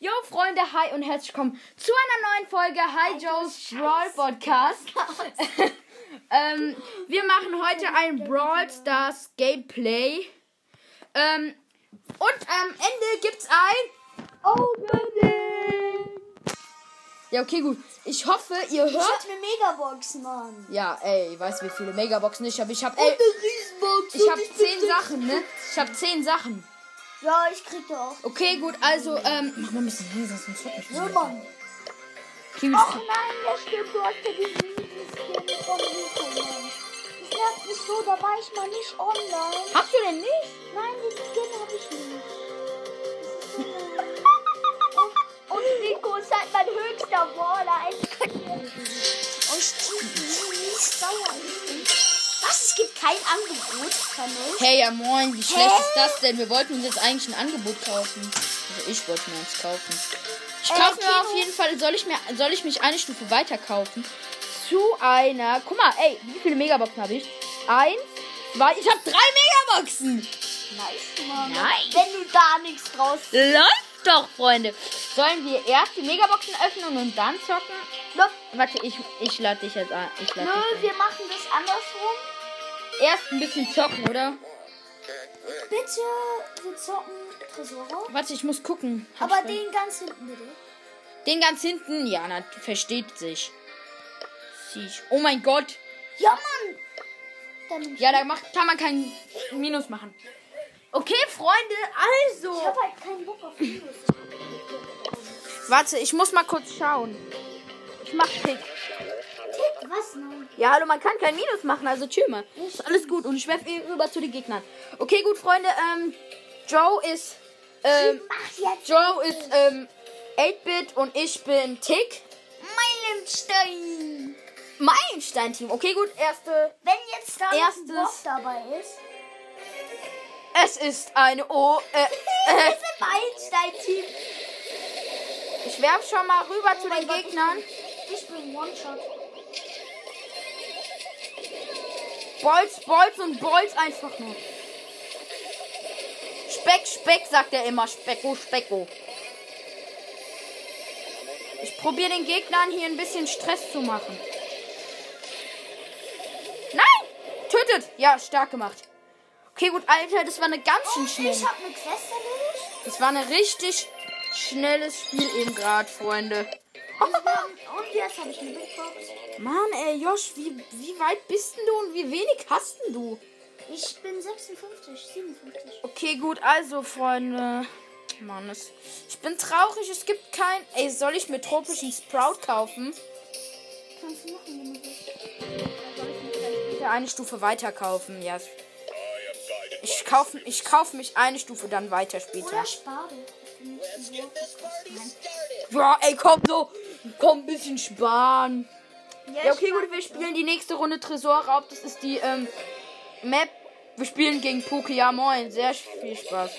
Yo Freunde, hi und herzlich willkommen zu einer neuen Folge Hi Joe's Brawl Podcast. ähm, wir machen heute ein Brawl Stars Gameplay. Ähm, und am Ende gibt's ein Opening. Ja, okay, gut. Ich hoffe, ihr Ich hört. hab eine Megabox, Mann. Ja, ey, ich weiß, wie viele Megaboxen ich habe. Ich habe, Und ey, ich habe bin zehn Sachen, ne? Ich habe zehn Sachen. Ja, ich krieg da auch. Okay, gut, also, ähm, mach mal ein bisschen leiser, sonst hört mich nicht. Mann. Ach nein, das stimmt. Du hast ja diesen Riesenskin von Mann. Das nervt mich so, da war ich mal nicht online. Hast du denn nicht? Nein, diesen Skin hab ich nicht. Und, und Rico ist halt mein höchster Baller. Und Steve dauernd. Was? Es gibt kein Angebot? Ich? Hey, ja moin, wie schlecht Hä? ist das denn? Wir wollten uns jetzt eigentlich ein Angebot kaufen. Also ich wollte mir eins kaufen. Ich Äh, kaufe mir auf jeden Fall, soll ich, mir, soll ich mich eine Stufe weiter kaufen? Zu einer, guck mal, ey, wie viele Megaboxen habe ich? Eins, zwei, ich habe drei Megaboxen. Nice, Mann. Nice. Wenn du da nichts draus. Läuft doch, Freunde. Sollen wir erst die Megaboxen öffnen und dann zocken? Nope. Warte, ich, ich lade dich jetzt ein. Ich Nö, ein. wir machen das andersrum. Erst ein bisschen zocken, oder? Bitte, wir zocken Tresore. Warte, ich muss gucken. Hab Aber den ganz hinten bitte. Den ganz hinten, ja, na, versteht sich. Siech. Oh mein Gott. Ja, Mann. Ja, da macht, kann man kein Minus machen. Okay, Freunde, Ich also. hab halt keinen Bock auf Minus. Warte, ich muss mal kurz schauen. Ich mach Pick. Tick, was? Nein. Ja, hallo, man kann kein Minus machen, also chill mal. Ist alles gut und ich werfe ihn rüber zu den Gegnern. Okay, gut, Freunde, ähm, Joe ist, ähm, Joe ist, ähm, 8-Bit und ich bin Tick. Meilenstein. Meilenstein-Team. Okay, gut, erste. Wenn jetzt da ein Bock dabei ist. Es ist eine O, äh, äh, ein Meilenstein-Team. ich werfe schon mal rüber zu Oh mein den Gott, Gegnern. Ich bin One-Shot. Bolz, Bolz und Bolz einfach nur. Speck, Speck, sagt er immer. Specko, Specko. Ich probiere den Gegnern hier ein bisschen Stress zu machen. Nein! Tötet! Ja, stark gemacht. Okay, gut, Alter, das war eine ganz schön schnell. Ich hab eine Quest erledigt. Das war ein richtig schnelles Spiel eben gerade, Freunde. Und, und jetzt habe ich eine Big Box. Mann, ey, Josh, wie, wie weit bist denn du und wie wenig hast denn du? Ich bin 56, 57. Okay, gut, also, Freunde. Mann, es, ich bin traurig, es gibt kein. Ey, soll ich mir tropischen Sprout kaufen? Kannst du machen, wenn du willst. Bitte eine Stufe weiter kaufen, ja. Ich kaufe ich kauf mich eine Stufe dann weiter später. Ja, ey, komm so. Komm, ein bisschen sparen. Ja, ich okay, gut, wir spielen die nächste Runde Tresorraub. Das ist die ähm, Map. Wir spielen gegen Poke. Ja, moin. Sehr viel Spaß.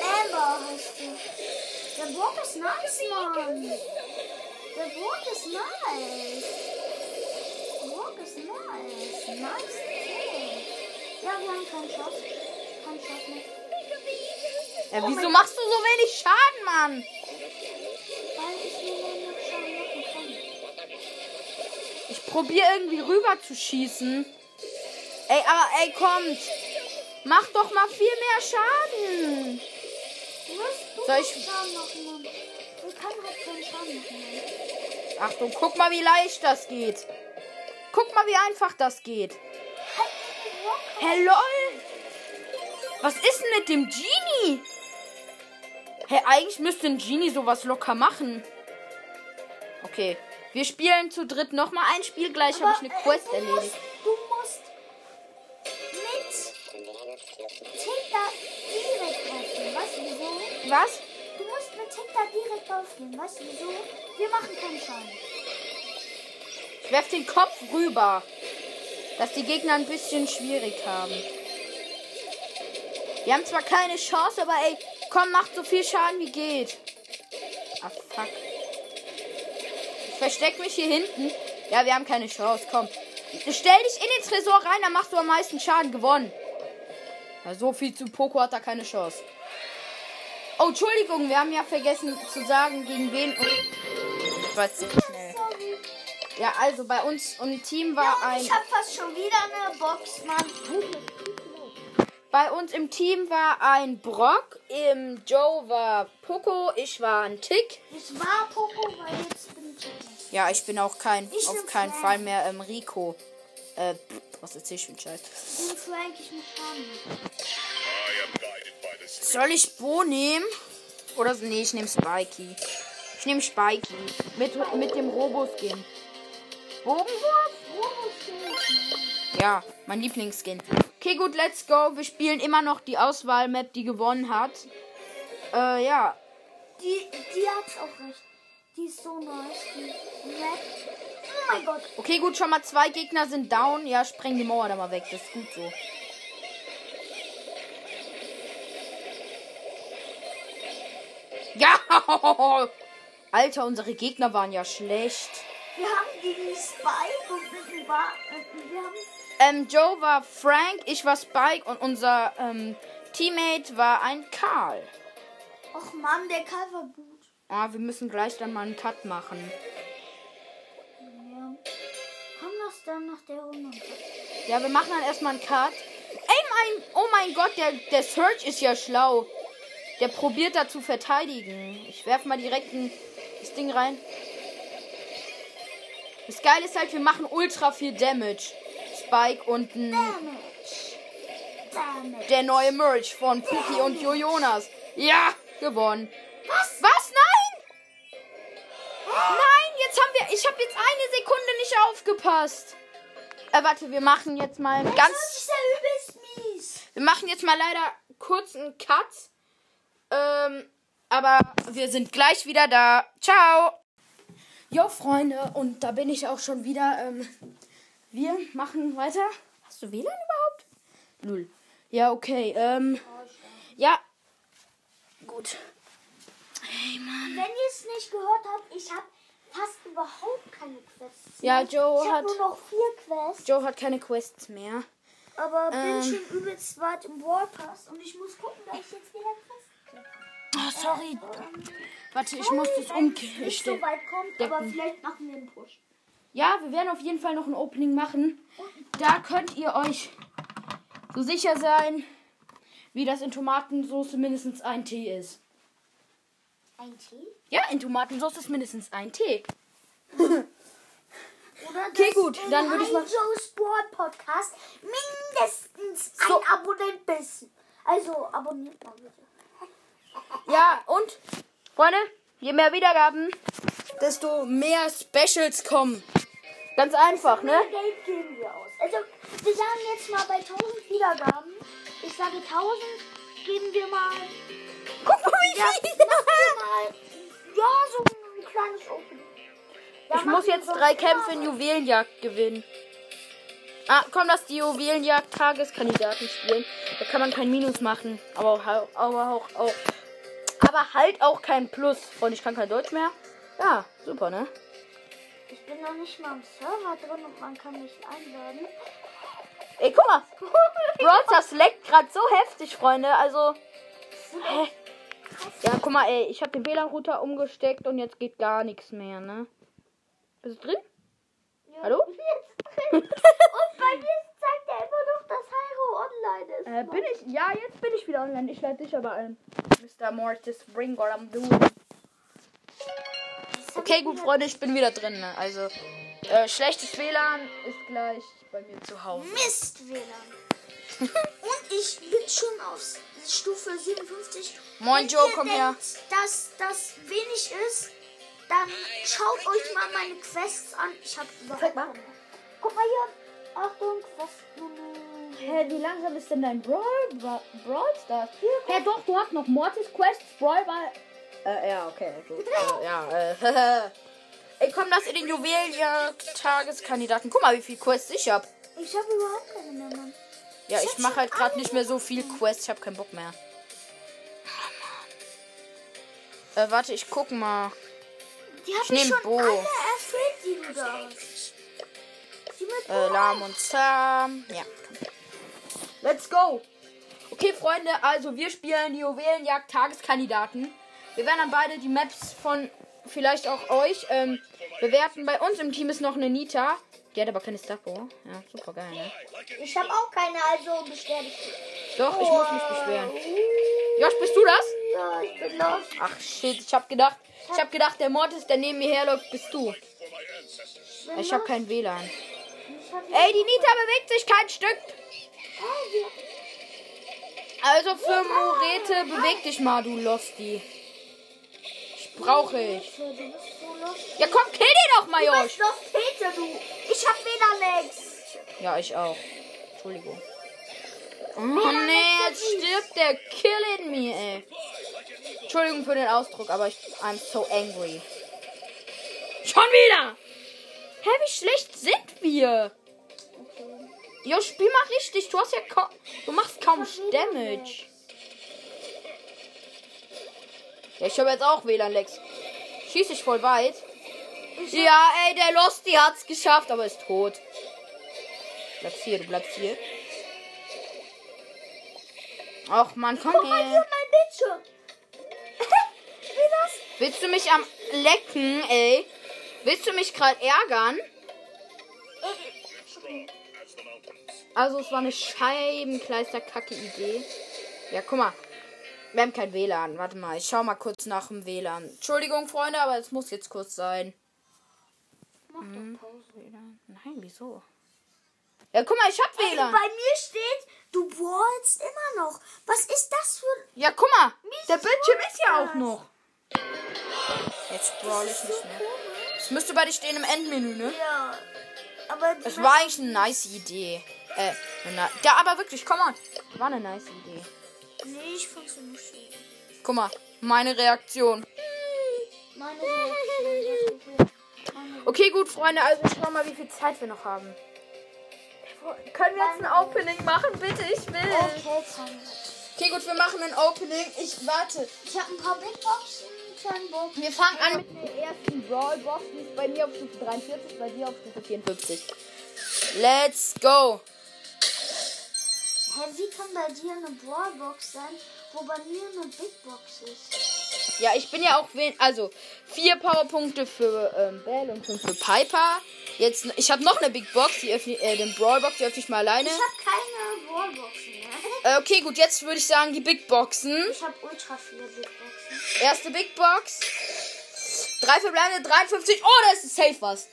Amber heißt du. Der Burg ist nice, Mann. Der Burg ist nice. Der Burg ist nice. Nice. Ja, wir haben keinen Schuss. Keinen Schuss mehr. Ja, wieso machst du so wenig Schaden, Mann? Weil ich nur noch Schaden machen kann. Ich probiere irgendwie rüber zu schießen. Ey, aber ey, kommt. Mach doch mal viel mehr Schaden. Du musst du Soll ich- Schaden machen, Mann. Ich kann halt keinen Schaden machen, Mann. Achtung, guck mal, wie leicht das geht. Guck mal, wie einfach das geht. Hey, lol. Was ist denn mit dem Genie? Hey, eigentlich müsste ein Genie sowas locker machen. Okay, wir spielen zu dritt nochmal ein Spiel. Gleich habe ich eine äh, Quest du erledigt. Musst, du musst mit Tinder direkt draufgehen. Weißt du wieso? Was? Du musst mit Tinder direkt draufgehen. Weißt du wieso? Wir machen keinen Schaden. Ich werf den Kopf rüber. Dass die Gegner ein bisschen schwierig haben. Wir haben zwar keine Chance, aber ey, komm, macht so viel Schaden wie geht. Ah, fuck. Ich versteck mich hier hinten. Ja, wir haben keine Chance, komm. Stell dich in den Tresor rein, dann machst du am meisten Schaden gewonnen. Ja, so viel zu Poco hat er keine Chance. Oh, Entschuldigung, wir haben ja vergessen zu sagen, gegen wen. Ich weiß. Ja, also bei uns im Team war Ja, ein. ich hab fast schon wieder eine Box, Mann. Bei uns im Team war ein Brock, im Joe war Poco, ich war ein Tick. Ich war Poco, weil jetzt bin ich. Ja, ich bin auch kein, Ich auf keinen. Fall mehr ähm, Rico. Äh, was erzähl ich für einen Scheiß? Ich Frank, ich muss. Soll ich Bo nehmen? Oder? Nee, ich nehme Spikey. Ich nehme Spikey. Mit, mit dem Roboskin. Bogenwurf? Ja, mein Lieblingsskin. Okay, gut, let's go. Wir spielen immer noch die Auswahl-Map, die gewonnen hat. Äh, ja. Die, die hat's auch recht. Die ist so nice. Die Map. Oh mein Gott. Okay, gut, schon mal zwei Gegner sind down. Ja, spreng die Mauer da mal weg. Das ist gut so. Ja! Alter, unsere Gegner waren ja schlecht. Wir haben gegen Spike und Bar. äh, Wir haben. Ähm, Joe war Frank, ich war Spike und unser ähm, Teammate war ein Karl. Och Mann, der Karl war gut. Ah, wir müssen gleich dann mal einen Cut machen. Ja. Komm das dann nach der Runde. Ja, wir machen dann erstmal einen Cut. Ey, mein, oh mein Gott, der, der Search ist ja schlau. Der probiert da zu verteidigen. Ich werf mal direkt ein, das Ding rein. Das Geile ist halt, wir machen ultra viel Damage. Spike und ein, Damage. Damage. der neue Merch von Puki und Jo Jonas. Ja, gewonnen. Was? Was? Nein! Nein, jetzt haben wir. Ich habe jetzt eine Sekunde nicht aufgepasst. Äh, warte, wir machen jetzt mal Das ganz. ist ja übelst mies. Wir machen jetzt mal leider kurz einen Cut. Ähm, aber wir sind gleich wieder da. Ciao! Jo, Freunde, und da bin ich auch schon wieder. Ähm, wir machen weiter. Hast du WLAN überhaupt? Null. Ja, okay. Ähm, ja. Gut. Wenn ihr es nicht gehört habt, ich habe fast überhaupt keine Quests. Ja, mehr. Joe ich hat- nur noch vier Quests, Joe hat keine Quests mehr. aber bin Ähm. schon übelst weit im Warpass und ich muss gucken, dass ich jetzt wieder Quests. Oh, sorry. Warte, ich muss das es nicht so weit kommt, aber decken. vielleicht machen wir einen Push. Ja, wir werden auf jeden Fall noch ein Opening machen. Da könnt ihr euch so sicher sein, wie das in Tomatensauce mindestens ein Tee ist. Ein Tee? Ja, in Tomatensauce ist mindestens ein Tee. Oder Okay, gut, dann würde ich mal- Joe Sport Podcast mindestens So. ein Abonnent bist. Also abonniert mal bitte. Ja, und, Freunde, je mehr Wiedergaben, desto mehr Specials kommen. Ganz einfach, ne? Geld geben wir aus. Also wir sagen jetzt mal bei 1000 Wiedergaben. Ich sage 1000 geben wir mal. Guck mal, wie Ja, viel. machen wir mal. Ja, so ein kleines Opening. Ja, Ich muss jetzt drei Kämpfe in Juwelenjagd gewinnen. Ah, komm, lass die Juwelenjagd Tageskandidaten spielen. Da kann man kein Minus machen. Aber auch, aber auch, auch aber halt auch kein Plus. Und ich kann kein Deutsch mehr. Ja, super, ne? Ich bin noch nicht mal im Server drin und man kann mich einladen. Ey, guck mal. Bro, das leckt gerade so heftig, Freunde. Also. Hä? Ja, guck mal, ey. Ich habe den WLAN-Router umgesteckt und jetzt geht gar nichts mehr, ne? Bist du drin? Ja, Hallo? Jetzt. und bei mir zeigt er immer noch, dass Hyro online ist. Äh, bin ich? Ja, jetzt bin ich wieder online. Ich lade dich aber ein. Mr. Mortis, bring what I'm doing. Das Okay, gut, Freunde, ich bin wieder drin. Ne? Also, äh, schlechtes WLAN ist gleich bei mir zu Hause. Mist WLAN. und ich bin schon auf Stufe 57. Moin, Joe, komm denkt, her. dass das wenig ist, dann schaut euch mal meine Quests an. Ich habe überhaupt. Guck mal hier. Achtung, Quest. Hä, wie langsam ist denn dein Brawl, Bra Brawl Stars? Hä, doch, du hast noch Mortis Quests, Brawl Ball. Äh, ja, okay, gut. Äh, ja, äh, Ey, komm, das in den Juwelenjagd-Tageskandidaten. Guck mal, wie viel Quests ich hab. Ich habe überhaupt keine mehr, Mann. Ja, Ich ich hab mache halt gerade nicht mehr so viel Quests. Ich hab keinen Bock mehr. Äh, warte, ich guck mal. Die ich schon Bo. alle erfüllt, die du da hast. Äh, lahm und zahm. Ja. Let's go. Okay, Freunde, also wir spielen die Juwelenjagd Tageskandidaten. Wir werden dann beide die Maps von vielleicht auch euch ähm, bewerten. Bei uns im Team ist noch eine Nita. Die hat aber keine Star Power. Ja, super geil, ne? Ich habe auch keine, also beschwer dich. Doch, ich muss mich beschweren. Josh, bist du das? Ja, ich bin los. Ach shit, ich hab gedacht, ich hab gedacht, der Mortis, der neben mir herläuft, bist du. Ich hab kein WLAN. Ey, die Nita bewegt sich kein Stück. Also für Morete, beweg dich mal, du Losty. Ich brauche ich. Ja komm, kill den doch mal, Josh. bist los, Peter, du. Ich hab wieder nix. Ja, ich auch. Entschuldigung. Oh nee, jetzt stirbt der Killing me, ey. Entschuldigung für den Ausdruck, aber ich I'm so angry. Schon wieder! Hä, wie schlecht sind wir? Jo, spiel mal richtig. Du hast ja kaum. Du machst kaum Damage. Ja, ich habe jetzt auch WLAN-Lex. Schieß ich voll weit. Ja, ey, der Losty hat's geschafft, aber ist tot. Bleibst hier, du bleibst hier. Ach man, komm mal hier her. mein Bildschirm. Wie das? Willst du mich am lecken, ey? Willst du mich gerade ärgern? Also es war eine Scheibenkleister-Kacke Idee. Ja, guck mal. Wir haben kein WLAN. Warte mal, ich schau mal kurz nach dem WLAN. Entschuldigung, Freunde, aber es muss jetzt kurz sein. Mach Mhm. doch Pause. WLAN? Nein, wieso? Ja, guck mal, ich hab WLAN. bei mir steht, du brawlst immer noch. Was ist das für... Ja, guck mal. Der Mieses Bildschirm ist ja auch noch. Jetzt brawl ich nicht mehr. Es müsste bei dir stehen im Endmenü, ne? Ja. Aber Es war eigentlich eine nice Idee. Äh, ni- ja, aber wirklich, komm on. War eine nice Idee. Nee, ich fand's nur schön. Guck mal, meine Reaktion. Meine Reaktion. Okay, gut, Freunde, also ich schau mal, wie viel Zeit wir noch haben. Können wir jetzt ein Opening machen, bitte? Ich will. Okay, Okay, gut, wir machen ein Opening. Ich warte. Ich habe ein paar Big Boxen, kleinen Box. Wir fangen an mit der ersten Brawl Box. Die ist bei mir auf Stufe 43, bei dir auf Stufe 54. Let's go. Hä, wie kann bei dir eine Brawlbox sein, wo bei mir eine Big Box ist? Ja, ich bin ja auch wen. Also, vier Powerpunkte für ähm, Bell und fünf für Piper. Jetzt, ich habe noch eine Big Box, die öffne, äh, den Brawl Box, die öffne ich mal alleine. Ich habe keine Brawlboxen mehr. Äh, okay, gut, jetzt würde ich sagen, die Big Boxen. Ich habe ultra viele Big Boxen. Erste Big Box. Drei verbleibende, 53. Oh, da ist safe was.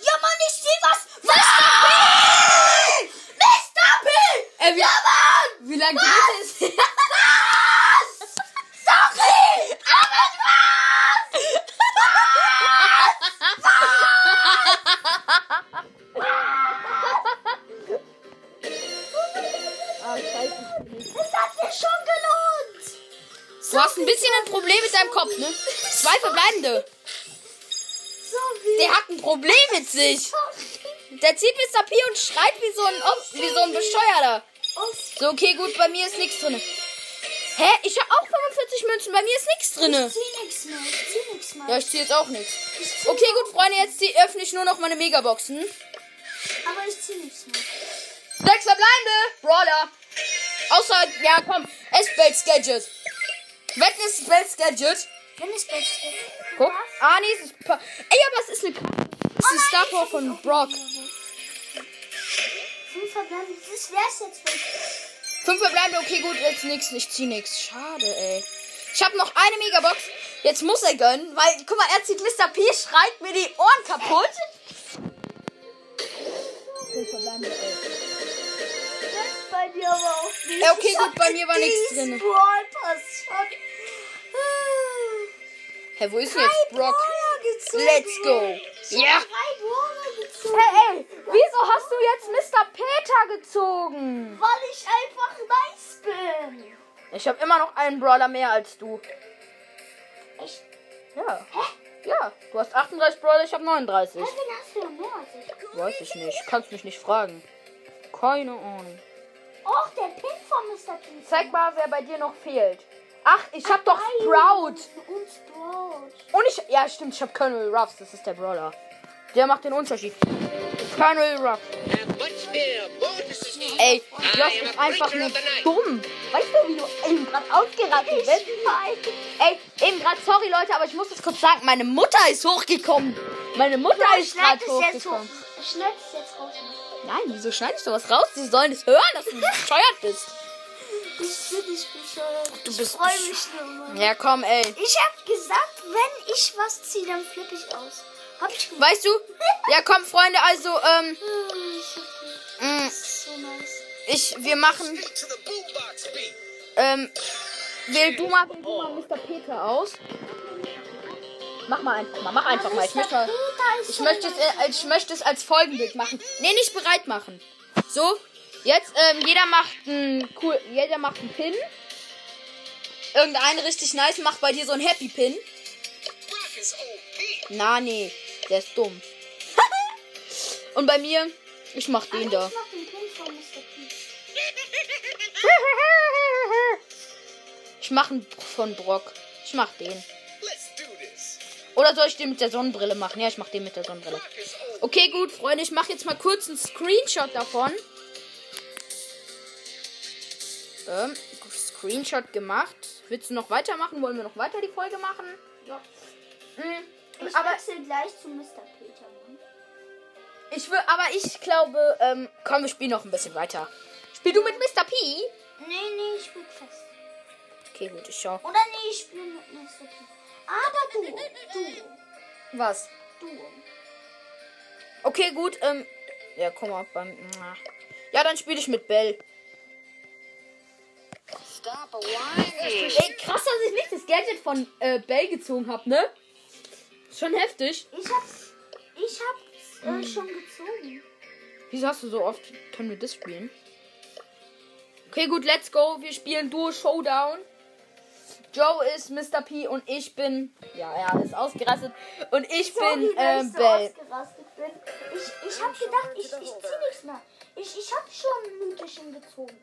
Ja, Mann, ich sehe was! Mr. P! Mr. P! Äh, wie, Ja, Mann! wie lange geht es? Du hast ein bisschen ein Problem mit deinem Kopf, ne? Zwei verbleibende. Der hat ein Problem mit sich. Der zieht Mr. P und schreit wie so ein, Op- wie so ein Bescheuerter. So, okay, gut, bei mir ist nichts drin. Hä? Ich habe auch 45 Münzen, bei mir ist nichts drin. ich zieh nichts mehr. Ich zieh nichts mehr. Ja, ich ziehe jetzt auch nichts. Ich zieh Okay, gut, Freunde, jetzt zieh, öffne ich nur noch meine Megaboxen. Aber ich zieh nichts mehr. Sechs verbleibende. Brawler. Außer, ja, komm. S-Bates Gadget. Wetten ist Bates Gadget. Wenn es Bett Guck. Ah, nee, es ist. Pa Ey, aber es ist eine. Es ist Star Power von Brock. Fünf verbleiben. Das wär's jetzt. Wenn Fünf verbleibende, okay, gut, jetzt nix. Ich zieh nix. Schade, ey. Ich habe noch eine Megabox. Jetzt muss er gönnen, weil, guck mal, er zieht Mr. P, schreit mir die Ohren kaputt. Fünf verbleibende, ey. bei dir aber auch nicht. Ja, okay, gut, hab bei mir war nichts drin. Brawl Pass Hä, wo ist denn jetzt Brock? Let's go. Ja. Hey, ey, wieso hast du jetzt Mr. Peter gezogen? Weil ich einfach nice bin. Ich habe immer noch einen Brawler mehr als du. Echt? Ja. Ja, du hast 38 Brawler, ich habe 39. Wen hast du denn mehr als ich? Weiß ich nicht. Kannst mich nicht fragen. Keine Ahnung. Och, der Pin von Mr. P. Zeig mal, wer bei dir noch fehlt. Ach, ich hab doch Sprout. Und Sprout. Und ich. Ja, stimmt, ich hab Colonel Ruffs. Das ist der Brawler. Der macht den Unterschied. Colonel here. Ey, am ist einfach nur dumm. Weißt du, wie du eben gerade ausgerastet bist? Ey, eben gerade, sorry Leute, aber ich muss das kurz sagen. Meine Mutter ist hochgekommen. Meine Mutter ist Schneid gerade es jetzt hoch. hochgekommen. Schneid es jetzt raus. Nein, wieso schneidest du was raus? Sie sollen es hören, dass du bescheuert bist. Ich bin nicht bescheuert. Du Ich bist freue mich nur. Ja, komm, ey. Ich hab gesagt, wenn ich was ziehe, dann flippe ich aus. Hab ich gesagt. Weißt du? Ja, komm, Freunde, also, ähm, Ich hab mh, das ist so nice. ich, wir machen, ähm, wähl du mal, wähl du mal Mr. Peter aus. Mach mal einfach mal, mach einfach mal. Ich möchte, ich möchte, es, äh, ich möchte es als Folgenbild machen. Nee, nicht bereit machen. So, jetzt, ähm, jeder macht einen cool, jeder macht einen Pin. Irgendeine richtig nice macht bei dir so einen Happy Pin. Na, nee, der ist dumm. Und bei mir, ich mach den da. Ich mach den Pin von Mr. P. Ich mach einen von Brock. Ich mach den. Oder soll ich den mit der Sonnenbrille machen? Ja, ich mach den mit der Sonnenbrille. Okay, gut, Freunde, ich mache jetzt mal kurz einen Screenshot davon. Ähm, Screenshot gemacht. Willst du noch weitermachen? Wollen wir noch weiter die Folge machen? Ja. Mhm. Ich Aber wechsle gleich zu Mr. Peter. Mann. ich will, aber ich glaube, ähm, komm, wir spielen noch ein bisschen weiter. Spiel du mit Mr. P? Nee, nee, ich spiel fest. Okay, gut, ich schau. Oder nee, ich spiele mit Mr. P. Aber du, du, Was? du. Okay, gut, ähm, ja, guck mal, beim, ja, dann spiele ich mit Bell. Ey, krass, dass ich nicht das Gadget von äh, Bell gezogen habe, ne? Schon heftig. Ich hab's, ich hab's äh, schon gezogen. Wieso hast du so oft? Können wir das spielen? Okay, gut, let's go. Wir spielen Duo Showdown. Joe ist Mr. P und ich bin. Ja, er ist ausgerastet. Und ich Sorry, bin äh, ich so Bell. ausgerastet bin. Ich, ich hab gedacht, ich, ich zieh nichts mehr. Ich, ich hab schon ein Mütterchen gezogen.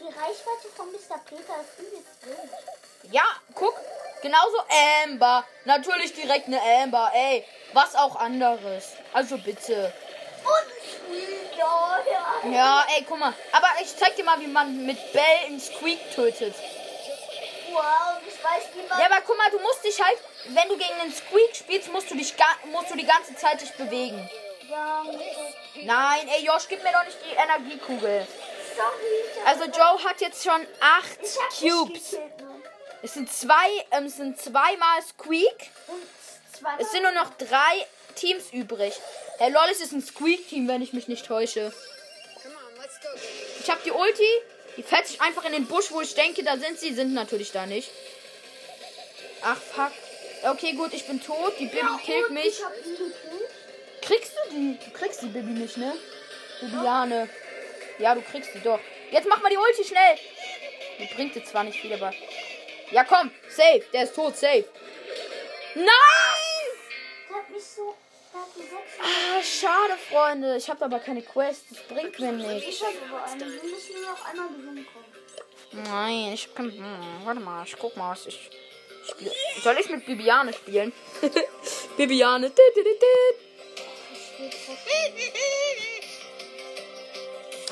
Die Reichweite von Mr. Peter ist übelst wenig. Ja, guck. Genauso Amber. Natürlich direkt eine Amber. Ey, was auch anderes. Also bitte. Und ja, ja. Ja, ey, guck mal. Aber ich zeig dir mal, wie man mit Bell einen Squeak tötet. Wow, ich weiß, wie man. Ja, aber guck mal, du musst dich halt, wenn du gegen den Squeak spielst, musst du dich musst du die ganze Zeit dich bewegen. Ja, Nein, ey Josh, gib mir doch nicht die Energiekugel. Also Joe hat jetzt schon acht ich hab dich Cubes. gekillt, Mann. Es sind zwei, ähm, es sind zweimal Squeak. Es sind nur noch drei Teams übrig. Herr Lol, es ist ein Squeak-Team, wenn ich mich nicht täusche. Ich habe die Ulti. Die fetzt sich einfach in den Busch, wo ich denke, da sind sie. Sind natürlich da nicht. Ach, fuck. Okay, gut, ich bin tot. Die Bibi killt mich. Kriegst du die? Du kriegst die Bibi nicht, ne? Bibiane. Ja, du kriegst die doch. Jetzt mach mal die Ulti schnell. Die bringt jetzt zwar nicht viel, aber. Ja, komm. Safe. Der ist tot. Safe. Nein! Der hat mich so. Ah, schade, Freunde. Ich habe aber keine Quest. Das bringt mir nichts. Ich habe aber eine. Wir müssen nur noch einmal gewinnen kommen. Nein, ich kein. Hm, warte mal, ich guck mal, was ich. Spiel. Soll ich mit Bibiane spielen? Bibiane.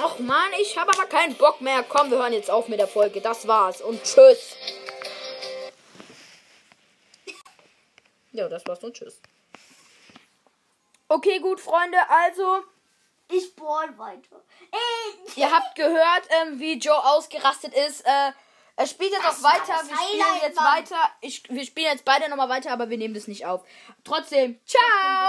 Och man, ich habe aber keinen Bock mehr. Komm, wir hören jetzt auf mit der Folge. Das war's und tschüss. Ja, das war's und tschüss. Okay, gut, Freunde. Also, Ich ball weiter. Ey, ihr habt gehört, ähm, wie Joe ausgerastet ist. Äh, er spielt jetzt Das auch weiter. Wir spielen Highlight, jetzt Mann. weiter. Ich, wir spielen jetzt beide nochmal weiter, aber wir nehmen das nicht auf. Trotzdem, ciao.